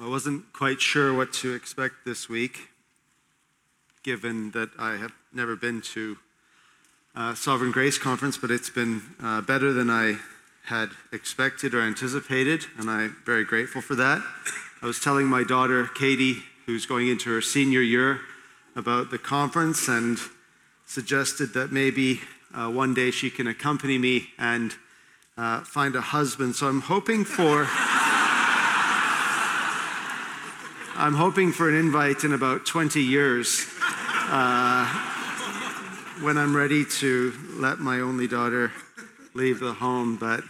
I wasn't quite sure what to expect this week, given that I have never been to a Sovereign Grace Conference, but it's been uh, better than I had expected or anticipated, and I'm very grateful for that. I was telling my daughter, Katie, who's going into her senior year, about the conference and suggested that maybe uh, one day she can accompany me and uh, find a husband. So I'm hoping for. I'm hoping for an invite in about 20 years uh, when I'm ready to let my only daughter leave the home, but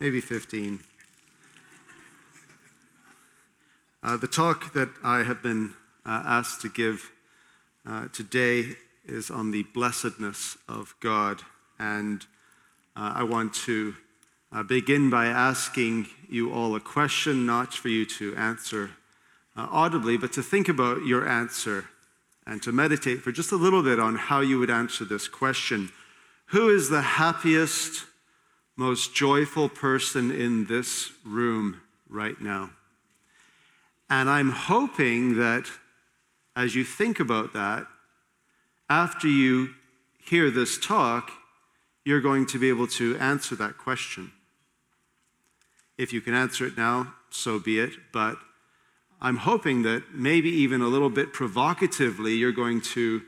maybe 15. Uh, the talk that I have been uh, asked to give uh, today is on the blessedness of God. And uh, I want to uh, begin by asking you all a question, not for you to answer uh, audibly, but to think about your answer and to meditate for just a little bit on how you would answer this question Who is the happiest, most joyful person in this room right now? And I'm hoping that as you think about that, after you hear this talk, you're going to be able to answer that question. If you can answer it now, so be it. But I'm hoping that maybe even a little bit provocatively, you're going to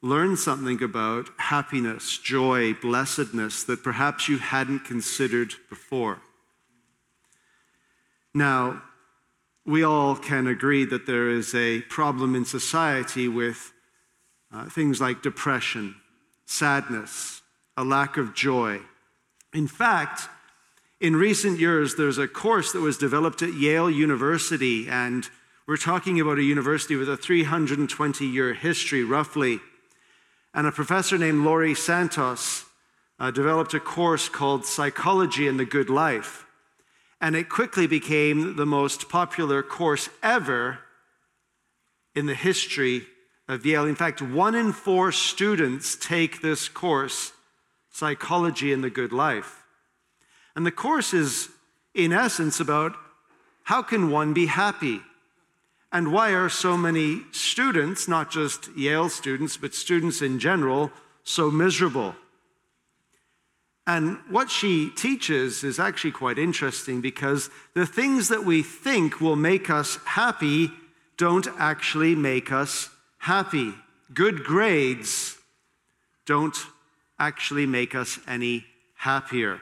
learn something about happiness, joy, blessedness that perhaps you hadn't considered before. Now, we all can agree that there is a problem in society with uh, things like depression, sadness, a lack of joy. In fact, in recent years, there's a course that was developed at Yale University, and we're talking about a university with a 320 year history, roughly. And a professor named Laurie Santos uh, developed a course called Psychology and the Good Life. And it quickly became the most popular course ever in the history of Yale. In fact, one in four students take this course, Psychology and the Good Life. And the course is, in essence, about how can one be happy? And why are so many students, not just Yale students, but students in general, so miserable? And what she teaches is actually quite interesting because the things that we think will make us happy don't actually make us happy. Good grades don't actually make us any happier.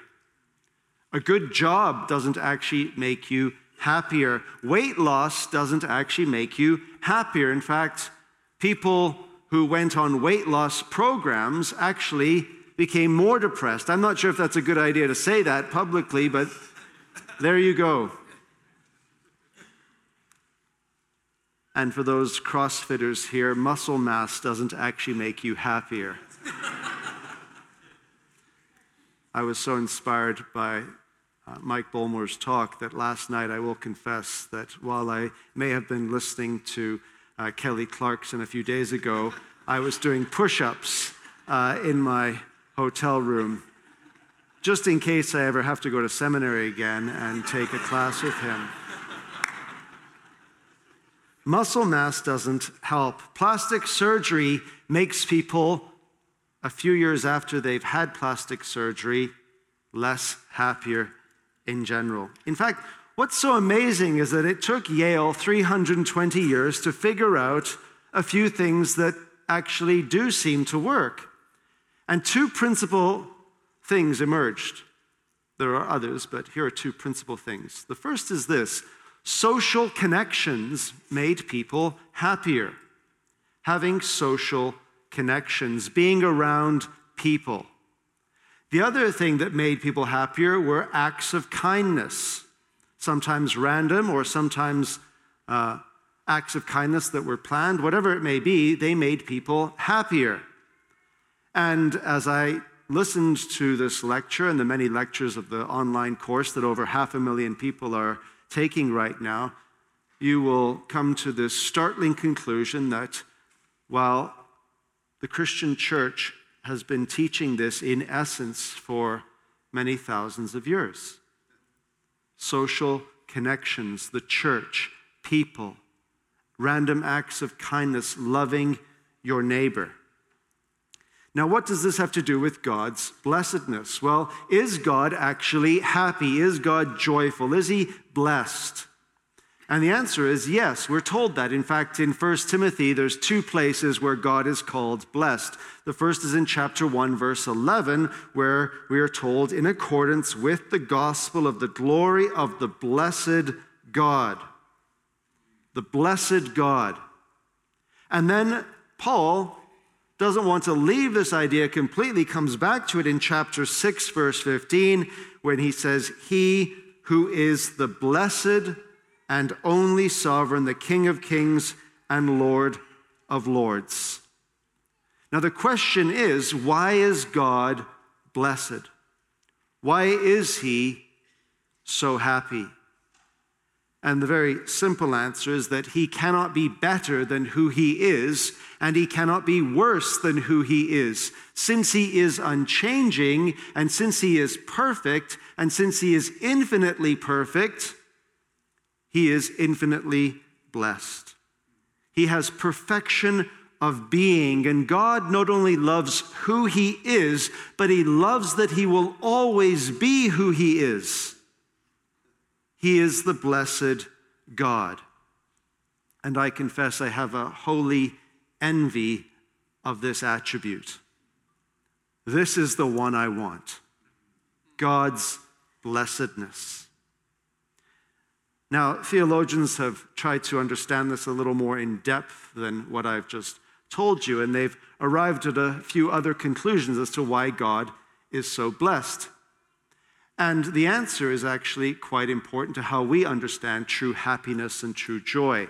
A good job doesn't actually make you happier. Weight loss doesn't actually make you happier. In fact, people who went on weight loss programs actually became more depressed. I'm not sure if that's a good idea to say that publicly, but there you go. And for those CrossFitters here, muscle mass doesn't actually make you happier. I was so inspired by Mike Bullmore's talk that last night I will confess that while I may have been listening to uh, Kelly Clarkson a few days ago, I was doing push ups uh, in my hotel room just in case I ever have to go to seminary again and take a class with him. Muscle mass doesn't help. Plastic surgery makes people, a few years after they've had plastic surgery, less happier in general. In fact, what's so amazing is that it took Yale 320 years to figure out a few things that actually do seem to work. And two principal things emerged. There are others, but here are two principal things. The first is this social connections made people happier. Having social connections, being around people. The other thing that made people happier were acts of kindness, sometimes random or sometimes uh, acts of kindness that were planned, whatever it may be, they made people happier. And as I listened to this lecture and the many lectures of the online course that over half a million people are taking right now, you will come to this startling conclusion that while the Christian church has been teaching this in essence for many thousands of years. social connections, the church, people, random acts of kindness, loving your neighbor. Now, what does this have to do with God's blessedness? Well, is God actually happy? Is God joyful? Is he blessed? And the answer is yes, we're told that. In fact, in 1 Timothy, there's two places where God is called blessed. The first is in chapter 1, verse 11, where we are told, in accordance with the gospel of the glory of the blessed God. The blessed God. And then Paul doesn't want to leave this idea completely, comes back to it in chapter 6, verse 15, when he says, He who is the blessed and only sovereign, the King of kings and Lord of lords. Now, the question is why is God blessed? Why is he so happy? And the very simple answer is that he cannot be better than who he is, and he cannot be worse than who he is. Since he is unchanging, and since he is perfect, and since he is infinitely perfect, he is infinitely blessed. He has perfection of being, and God not only loves who He is, but He loves that He will always be who He is. He is the blessed God. And I confess I have a holy envy of this attribute. This is the one I want God's blessedness. Now, theologians have tried to understand this a little more in depth than what I've just told you, and they've arrived at a few other conclusions as to why God is so blessed. And the answer is actually quite important to how we understand true happiness and true joy.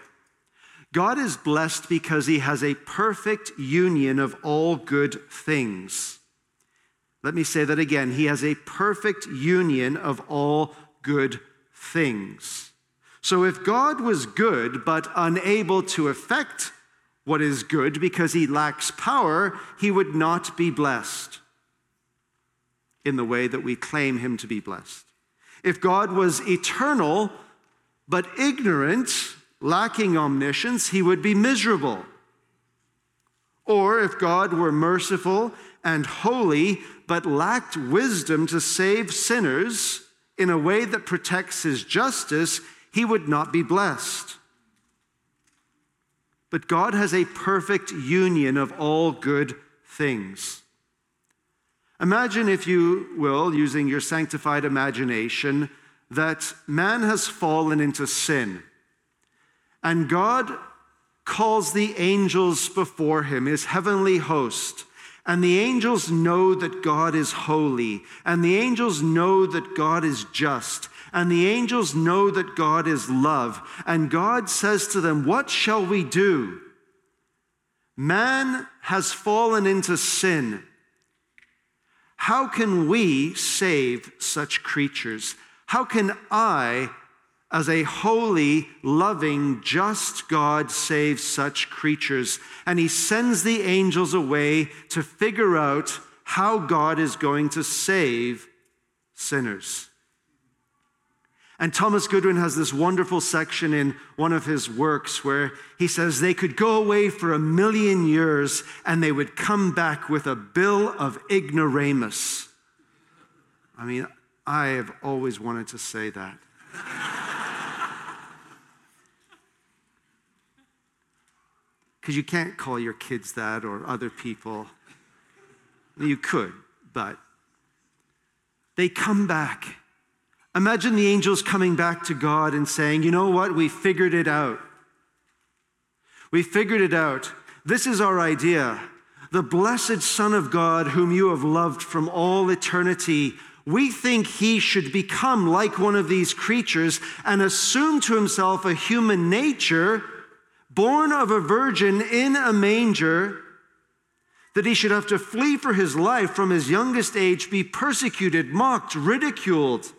God is blessed because he has a perfect union of all good things. Let me say that again. He has a perfect union of all good things. So if God was good but unable to effect what is good because he lacks power, he would not be blessed in the way that we claim him to be blessed. If God was eternal but ignorant, lacking omniscience, he would be miserable. Or if God were merciful and holy but lacked wisdom to save sinners in a way that protects his justice, he would not be blessed. But God has a perfect union of all good things. Imagine, if you will, using your sanctified imagination, that man has fallen into sin. And God calls the angels before him, his heavenly host. And the angels know that God is holy. And the angels know that God is just. And the angels know that God is love. And God says to them, What shall we do? Man has fallen into sin. How can we save such creatures? How can I, as a holy, loving, just God, save such creatures? And he sends the angels away to figure out how God is going to save sinners. And Thomas Goodwin has this wonderful section in one of his works where he says they could go away for a million years and they would come back with a bill of ignoramus. I mean, I have always wanted to say that. Because you can't call your kids that or other people. You could, but they come back Imagine the angels coming back to God and saying, You know what? We figured it out. We figured it out. This is our idea. The blessed Son of God, whom you have loved from all eternity, we think he should become like one of these creatures and assume to himself a human nature, born of a virgin in a manger, that he should have to flee for his life from his youngest age, be persecuted, mocked, ridiculed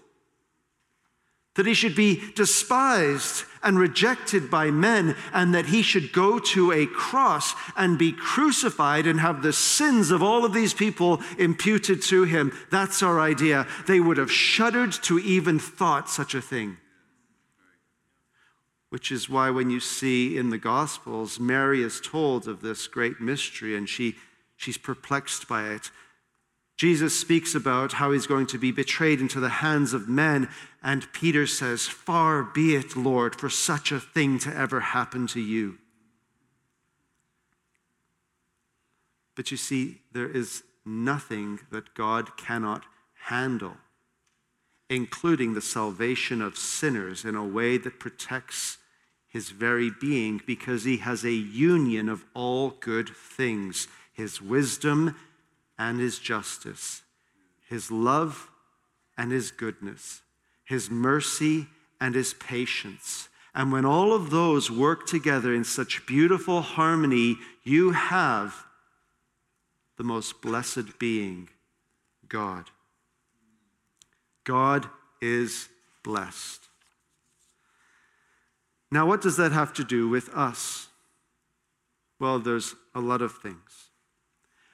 that he should be despised and rejected by men, and that he should go to a cross and be crucified and have the sins of all of these people imputed to him. That's our idea. They would have shuddered to even thought such a thing. Which is why, when you see in the Gospels, Mary is told of this great mystery and she, she's perplexed by it. Jesus speaks about how he's going to be betrayed into the hands of men, and Peter says, Far be it, Lord, for such a thing to ever happen to you. But you see, there is nothing that God cannot handle, including the salvation of sinners in a way that protects his very being, because he has a union of all good things his wisdom and his justice, his love and his goodness, his mercy and his patience. And when all of those work together in such beautiful harmony, you have the most blessed being, God. God is blessed. Now, what does that have to do with us? Well, there's a lot of things.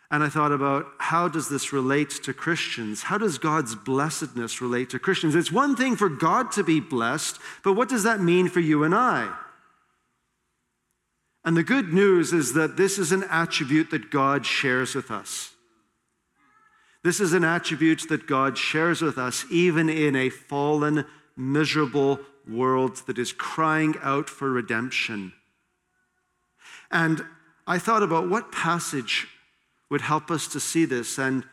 And I thought about how does this relate to Christians? How does God's blessedness relate to Christians? It's one thing for God to be blessed, but what does that mean for you and I? And the good news is that this is an attribute that God shares with us. This is an attribute that God shares with us, even in a fallen, miserable world that is crying out for redemption. And I thought about what passage would help us to see this. And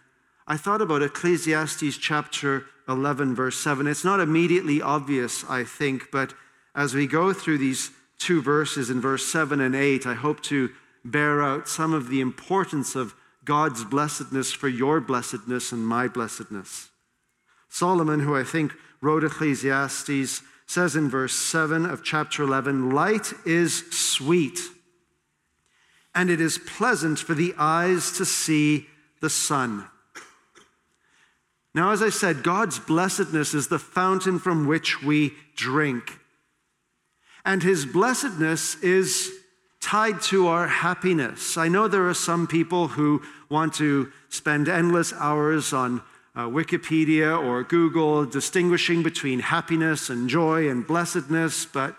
I thought about Ecclesiastes chapter 11, verse 7. It's not immediately obvious, I think, but as we go through these two verses in verse 7 and 8, I hope to bear out some of the importance of God's blessedness for your blessedness and my blessedness. Solomon, who I think wrote Ecclesiastes, says in verse 7 of chapter 11 Light is sweet and it is pleasant for the eyes to see the sun. Now, as I said, God's blessedness is the fountain from which we drink. And his blessedness is tied to our happiness. I know there are some people who want to spend endless hours on uh, Wikipedia or Google distinguishing between happiness and joy and blessedness, but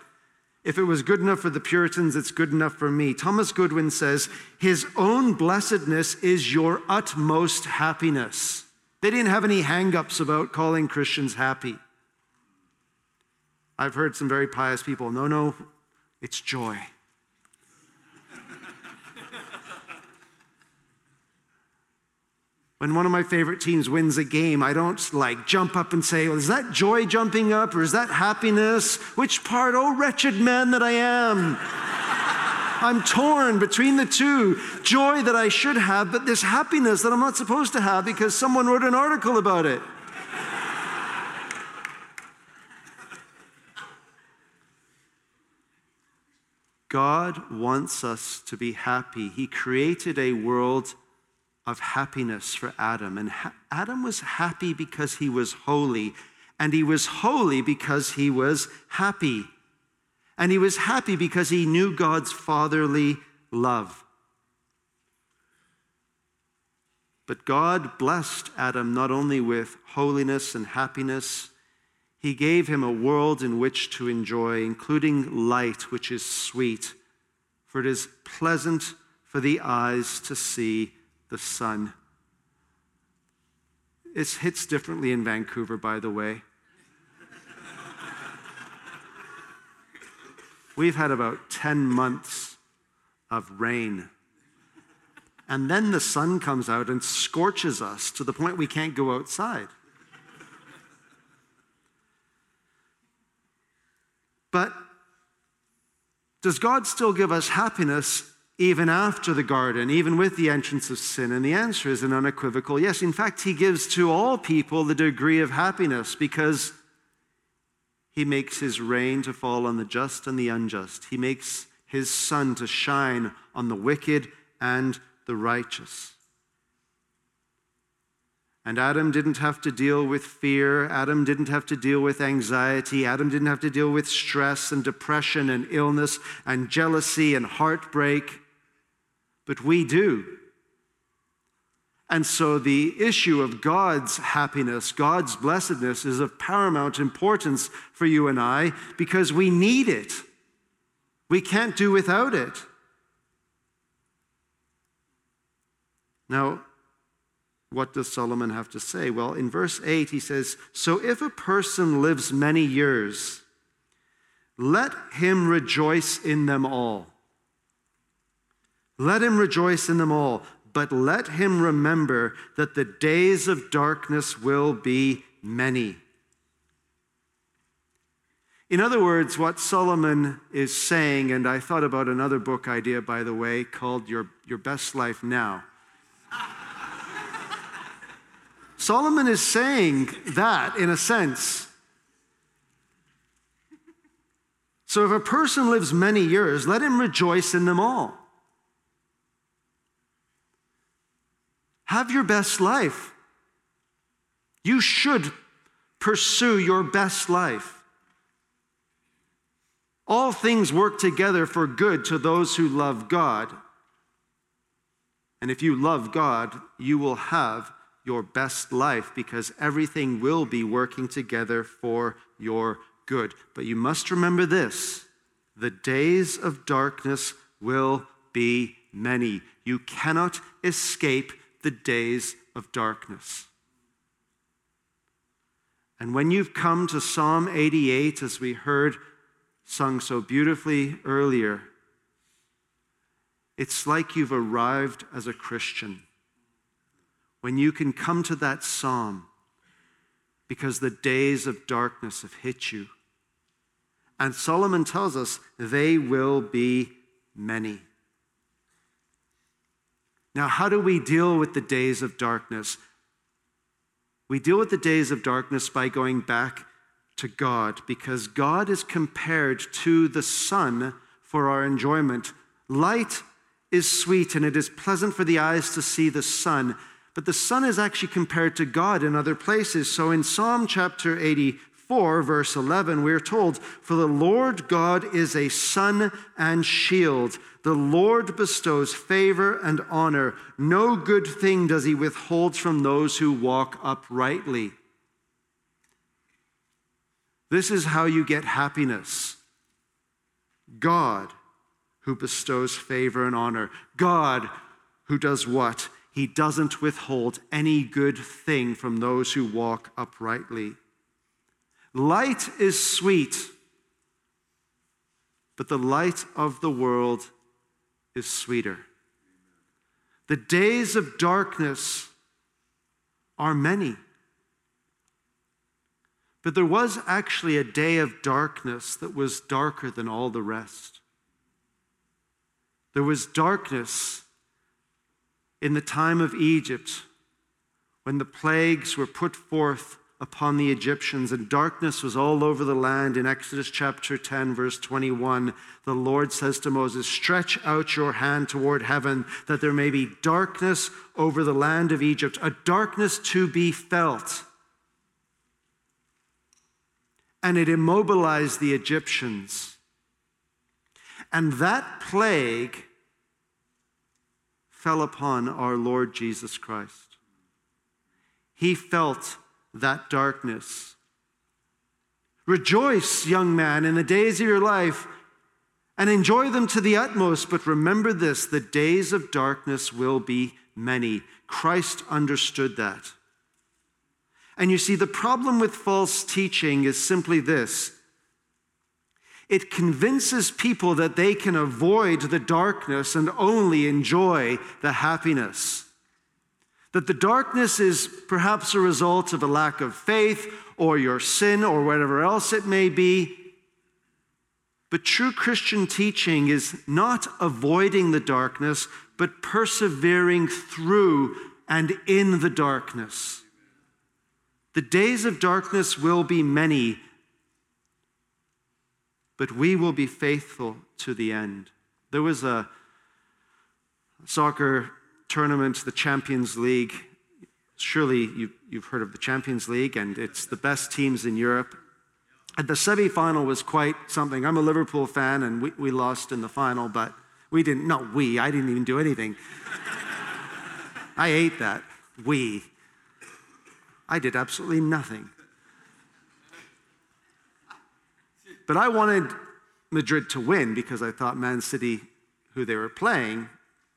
if it was good enough for the Puritans, it's good enough for me. Thomas Goodwin says, His own blessedness is your utmost happiness. They didn't have any hangups about calling Christians happy. I've heard some very pious people, no, no, it's joy. When one of my favorite teams wins a game, I don't like jump up and say, well, is that joy jumping up or is that happiness? Which part? Oh, wretched man that I am. I'm torn between the two joy that I should have, but this happiness that I'm not supposed to have because someone wrote an article about it. God wants us to be happy. He created a world of happiness for Adam. And ha- Adam was happy because he was holy, and he was holy because he was happy. And he was happy because he knew God's fatherly love. But God blessed Adam not only with holiness and happiness, he gave him a world in which to enjoy, including light, which is sweet, for it is pleasant for the eyes to see the sun. It hits differently in Vancouver, by the way. We've had about 10 months of rain. And then the sun comes out and scorches us to the point we can't go outside. But does God still give us happiness even after the garden, even with the entrance of sin? And the answer is an unequivocal yes. In fact, he gives to all people the degree of happiness because he makes his rain to fall on the just and the unjust. He makes his sun to shine on the wicked and the righteous. And Adam didn't have to deal with fear. Adam didn't have to deal with anxiety. Adam didn't have to deal with stress and depression and illness and jealousy and heartbreak. But we do. And so the issue of God's happiness, God's blessedness, is of paramount importance for you and I because we need it. We can't do without it. Now, what does Solomon have to say? Well, in verse 8, he says, So if a person lives many years, let him rejoice in them all. Let him rejoice in them all, but let him remember that the days of darkness will be many. In other words, what Solomon is saying, and I thought about another book idea, by the way, called Your, Your Best Life Now. Solomon is saying that in a sense. So if a person lives many years, let him rejoice in them all. Have your best life. You should pursue your best life. All things work together for good to those who love God. And if you love God, you will have your best life because everything will be working together for your good. But you must remember this the days of darkness will be many. You cannot escape the days of darkness. And when you've come to Psalm 88, as we heard sung so beautifully earlier, it's like you've arrived as a Christian. When you can come to that psalm because the days of darkness have hit you. And Solomon tells us they will be many. Now, how do we deal with the days of darkness? We deal with the days of darkness by going back to God because God is compared to the sun for our enjoyment. Light is sweet and it is pleasant for the eyes to see the sun, but the sun is actually compared to God in other places. So in Psalm chapter 80, 4, verse 11, we're told, For the Lord God is a sun and shield. The Lord bestows favor and honor. No good thing does he withhold from those who walk uprightly. This is how you get happiness. God who bestows favor and honor. God who does what? He doesn't withhold any good thing from those who walk uprightly. Light is sweet, but the light of the world is sweeter. The days of darkness are many. But there was actually a day of darkness that was darker than all the rest. There was darkness in the time of Egypt when the plagues were put forth upon the Egyptians, and darkness was all over the land. In Exodus chapter 10, verse 21, the Lord says to Moses, Stretch out your hand toward heaven, that there may be darkness over the land of Egypt, a darkness to be felt. And it immobilized the Egyptians. And that plague fell upon our Lord Jesus Christ. He felt that darkness. Rejoice, young man, in the days of your life and enjoy them to the utmost. But remember this the days of darkness will be many. Christ understood that. And you see, the problem with false teaching is simply this it convinces people that they can avoid the darkness and only enjoy the happiness. That the darkness is perhaps a result of a lack of faith or your sin or whatever else it may be. But true Christian teaching is not avoiding the darkness, but persevering through and in the darkness. The days of darkness will be many, but we will be faithful to the end. There was a soccer tournament, the Champions League, surely you've, you've heard of the Champions League, and it's the best teams in Europe. And the semi final was quite something. I'm a Liverpool fan, and we, we lost in the final, but we didn't, not we, I didn't even do anything. I ate that. We. I did absolutely nothing. But I wanted Madrid to win because I thought Man City, who they were playing,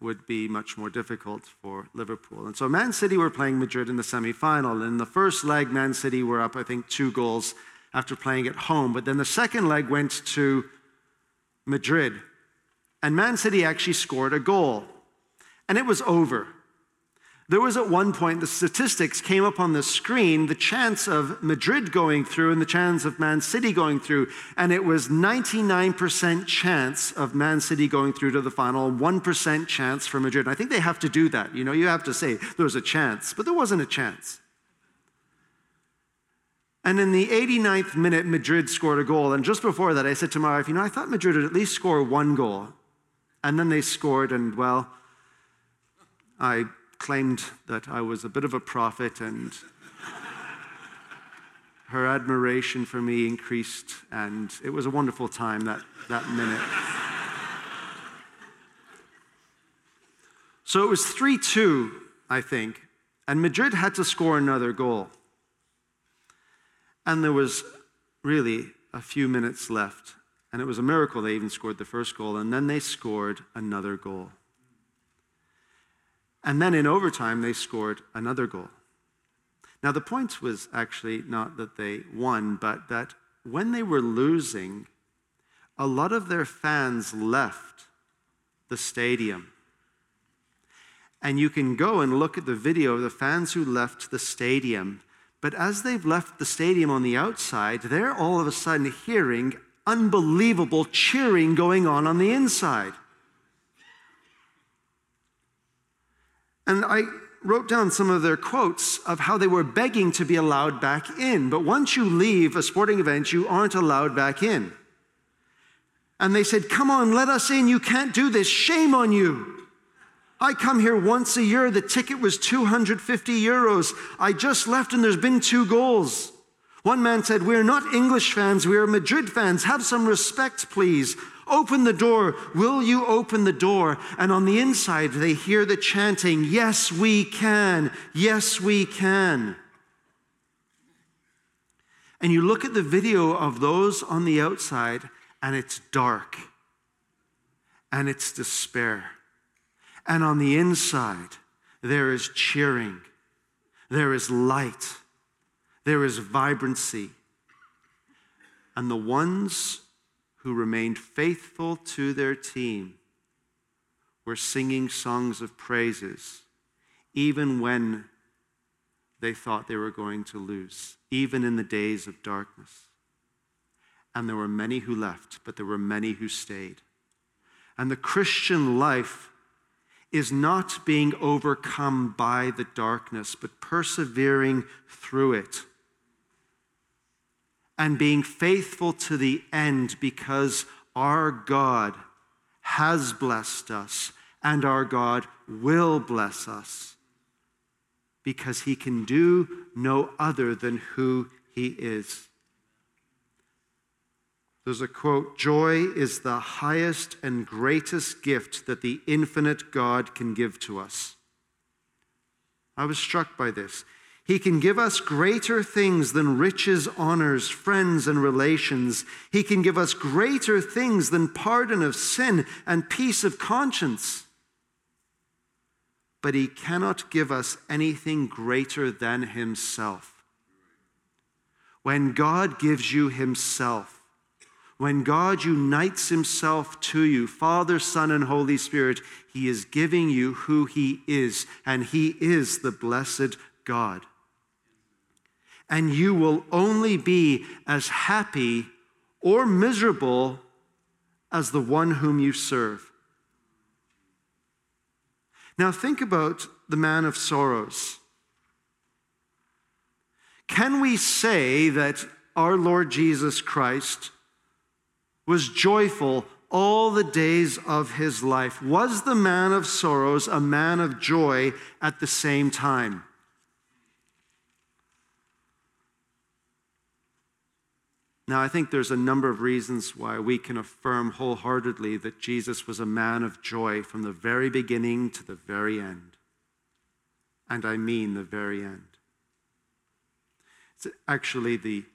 would be much more difficult for Liverpool. And so Man City were playing Madrid in the semi final. In the first leg, Man City were up, I think, two goals after playing at home. But then the second leg went to Madrid. And Man City actually scored a goal. And it was over. There was at one point, the statistics came up on the screen, the chance of Madrid going through and the chance of Man City going through. And it was 99% chance of Man City going through to the final, 1% chance for Madrid. And I think they have to do that. You know, you have to say there was a chance, but there wasn't a chance. And in the 89th minute, Madrid scored a goal. And just before that, I said to my wife, you know, I thought Madrid would at least score one goal. And then they scored, and well, I claimed that I was a bit of a prophet, and her admiration for me increased, and it was a wonderful time that, that minute. so it was 3 2, I think, and Madrid had to score another goal. And there was really a few minutes left. And it was a miracle they even scored the first goal. And then they scored another goal. And then in overtime, they scored another goal. Now, the point was actually not that they won, but that when they were losing, a lot of their fans left the stadium. And you can go and look at the video of the fans who left the stadium. But as they've left the stadium on the outside, they're all of a sudden hearing unbelievable cheering going on on the inside. And I wrote down some of their quotes of how they were begging to be allowed back in. But once you leave a sporting event, you aren't allowed back in. And they said, Come on, let us in. You can't do this. Shame on you. I come here once a year. The ticket was 250 euros. I just left and there's been two goals. One man said, We're not English fans, we are Madrid fans. Have some respect, please. Open the door. Will you open the door? And on the inside, they hear the chanting, Yes, we can. Yes, we can. And you look at the video of those on the outside, and it's dark, and it's despair. And on the inside, there is cheering, there is light, there is vibrancy. And the ones who remained faithful to their team were singing songs of praises, even when they thought they were going to lose, even in the days of darkness. And there were many who left, but there were many who stayed. And the Christian life is not being overcome by the darkness, but persevering through it and being faithful to the end because our God has blessed us and our God will bless us because he can do no other than who he is. There's a quote Joy is the highest and greatest gift that the infinite God can give to us. I was struck by this. He can give us greater things than riches, honors, friends, and relations. He can give us greater things than pardon of sin and peace of conscience. But He cannot give us anything greater than Himself. When God gives you Himself, when God unites Himself to you, Father, Son, and Holy Spirit, He is giving you who He is, and He is the blessed God and you will only be as happy or miserable as the one whom you serve. Now, think about the man of sorrows. Can we say that our Lord Jesus Christ was joyful all the days of his life? Was the man of sorrows a man of joy at the same time? Now, I think there's a number of reasons why we can affirm wholeheartedly that Jesus was a man of joy from the very beginning to the very end. And I mean the very end. It's actually the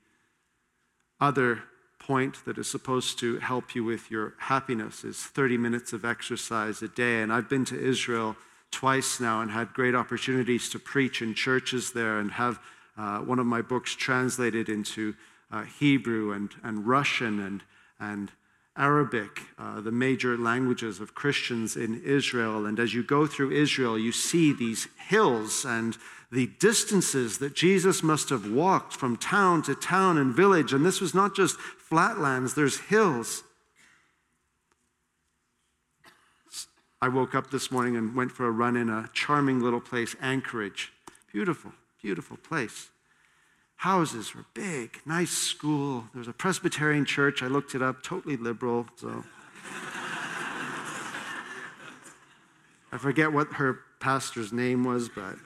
other point that is supposed to help you with your happiness is 30 minutes of exercise a day. And I've been to Israel twice now and had great opportunities to preach in churches there and have uh, one of my books translated into uh, Hebrew and, and Russian and, and Arabic, uh, the major languages of Christians in Israel. And as you go through Israel, you see these hills and the distances that Jesus must have walked from town to town and village. And this was not just flatlands, there's hills. I woke up this morning and went for a run in a charming little place, Anchorage. Beautiful, beautiful place houses were big, nice school. There was a Presbyterian church. I looked it up, totally liberal. So I forget what her pastor's name was, but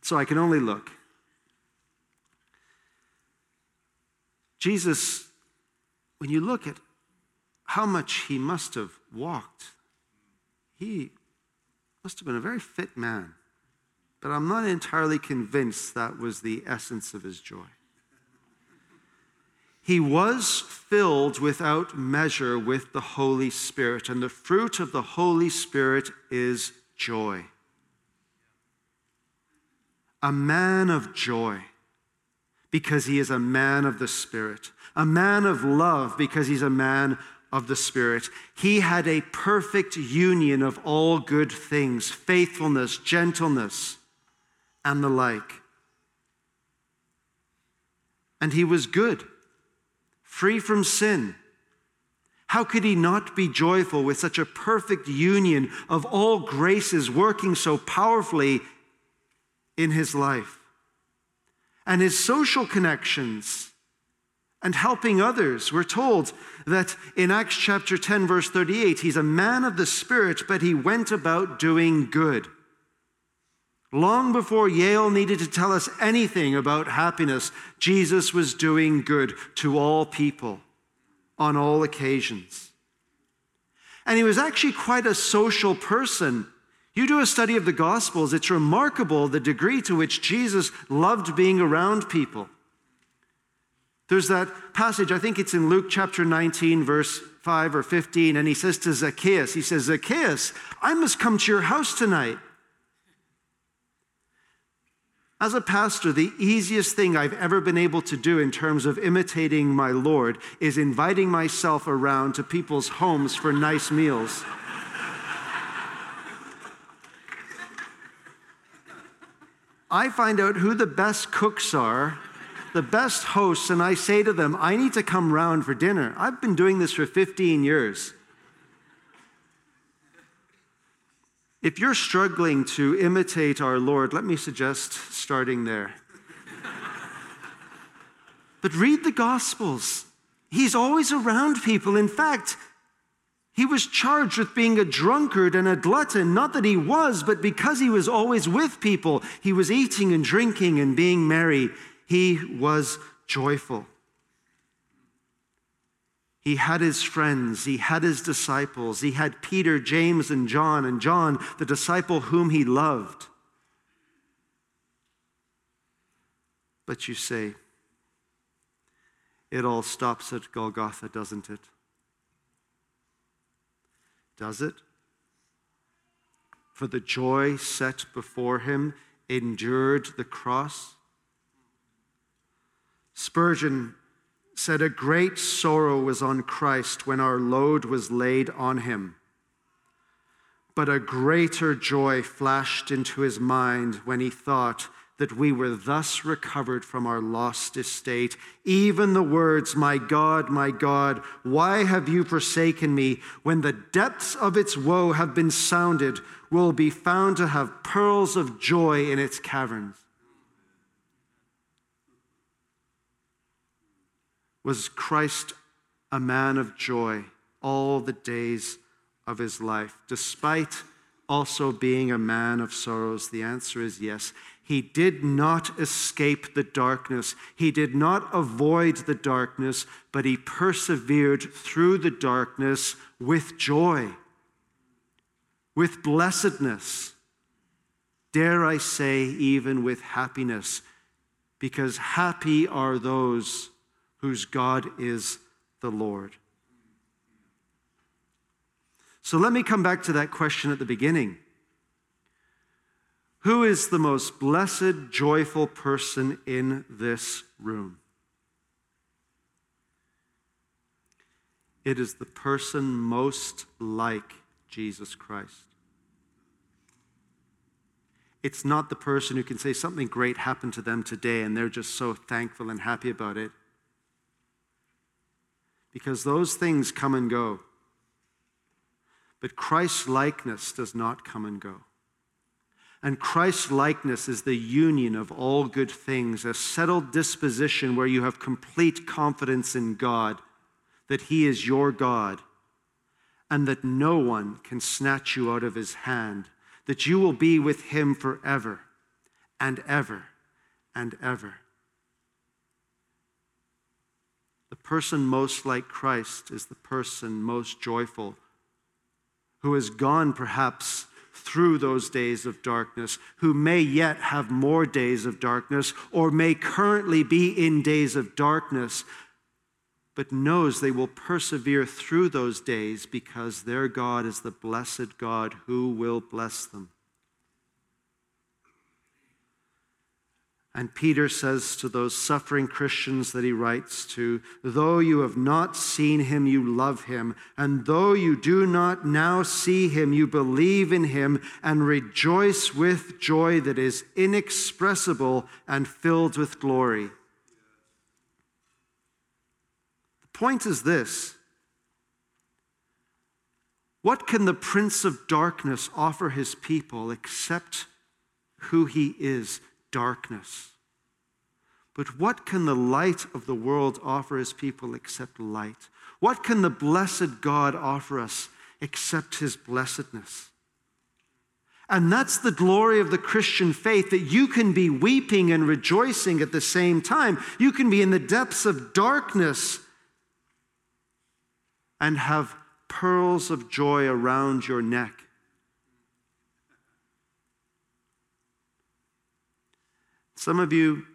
so I can only look. Jesus, when you look at how much he must have walked, he must have been a very fit man. But I'm not entirely convinced that was the essence of his joy. He was filled without measure with the Holy Spirit, and the fruit of the Holy Spirit is joy. A man of joy because he is a man of the Spirit, a man of love because he's a man of the Spirit. He had a perfect union of all good things faithfulness, gentleness, and the like. And he was good, free from sin. How could he not be joyful with such a perfect union of all graces working so powerfully in his life? And his social connections and helping others. We're told that in Acts chapter 10, verse 38, he's a man of the Spirit, but he went about doing good. Long before Yale needed to tell us anything about happiness, Jesus was doing good to all people on all occasions. And he was actually quite a social person. You do a study of the Gospels, it's remarkable the degree to which Jesus loved being around people. There's that passage, I think it's in Luke chapter 19, verse 5 or 15, and he says to Zacchaeus, He says, Zacchaeus, I must come to your house tonight. As a pastor, the easiest thing I've ever been able to do in terms of imitating my Lord is inviting myself around to people's homes for nice meals. I find out who the best cooks are, the best hosts, and I say to them, I need to come round for dinner. I've been doing this for 15 years. If you're struggling to imitate our Lord, let me suggest starting there. but read the Gospels. He's always around people. In fact, he was charged with being a drunkard and a glutton. Not that he was, but because he was always with people, he was eating and drinking and being merry. He was joyful. He had his friends, he had his disciples, he had Peter, James, and John, and John, the disciple whom he loved. But you say, it all stops at Golgotha, doesn't it? Does it? For the joy set before him endured the cross. Spurgeon said, A great sorrow was on Christ when our load was laid on him. But a greater joy flashed into his mind when he thought that we were thus recovered from our lost estate. Even the words, My God, my God, why have you forsaken me, when the depths of its woe have been sounded, will be found to have pearls of joy in its caverns. Was Christ a man of joy all the days of his life, despite also being a man of sorrows? The answer is yes. He did not escape the darkness. He did not avoid the darkness, but he persevered through the darkness with joy, with blessedness. Dare I say, even with happiness, because happy are those whose God is the Lord. So let me come back to that question at the beginning. Who is the most blessed, joyful person in this room? It is the person most like Jesus Christ. It's not the person who can say something great happened to them today and they're just so thankful and happy about it. Because those things come and go. But Christ's likeness does not come and go. And Christ's likeness is the union of all good things, a settled disposition where you have complete confidence in God, that He is your God, and that no one can snatch you out of His hand, that you will be with Him forever and ever and ever. The person most like Christ is the person most joyful who has gone perhaps through those days of darkness, who may yet have more days of darkness, or may currently be in days of darkness, but knows they will persevere through those days because their God is the blessed God who will bless them. And Peter says to those suffering Christians that he writes to, Though you have not seen him, you love him. And though you do not now see him, you believe in him and rejoice with joy that is inexpressible and filled with glory. The point is this What can the Prince of Darkness offer his people except who he is? Darkness. But what can the light of the world offer his people except light? What can the blessed God offer us except his blessedness? And that's the glory of the Christian faith that you can be weeping and rejoicing at the same time. You can be in the depths of darkness and have pearls of joy around your neck Some of you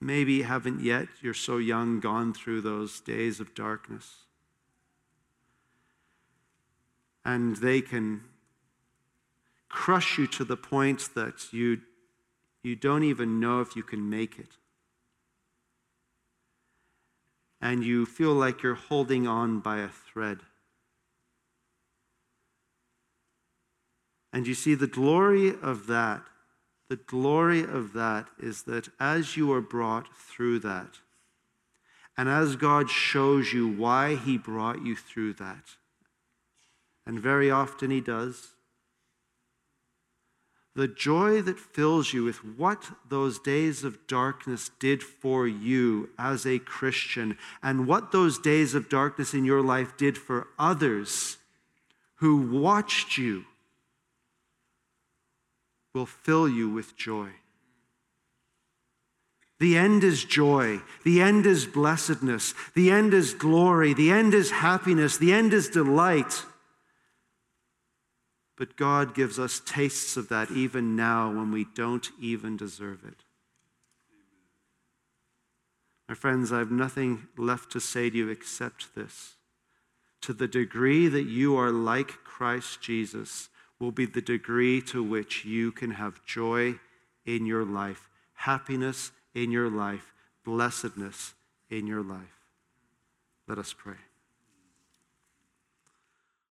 maybe haven't yet, you're so young, gone through those days of darkness. And they can crush you to the point that you, you don't even know if you can make it. And you feel like you're holding on by a thread. And you see, the glory of that the glory of that is that as you are brought through that, and as God shows you why He brought you through that, and very often He does, the joy that fills you with what those days of darkness did for you as a Christian, and what those days of darkness in your life did for others who watched you will fill you with joy. The end is joy. The end is blessedness. The end is glory. The end is happiness. The end is delight. But God gives us tastes of that even now when we don't even deserve it. My friends, I have nothing left to say to you except this. To the degree that you are like Christ Jesus, will be the degree to which you can have joy in your life, happiness in your life, blessedness in your life. Let us pray.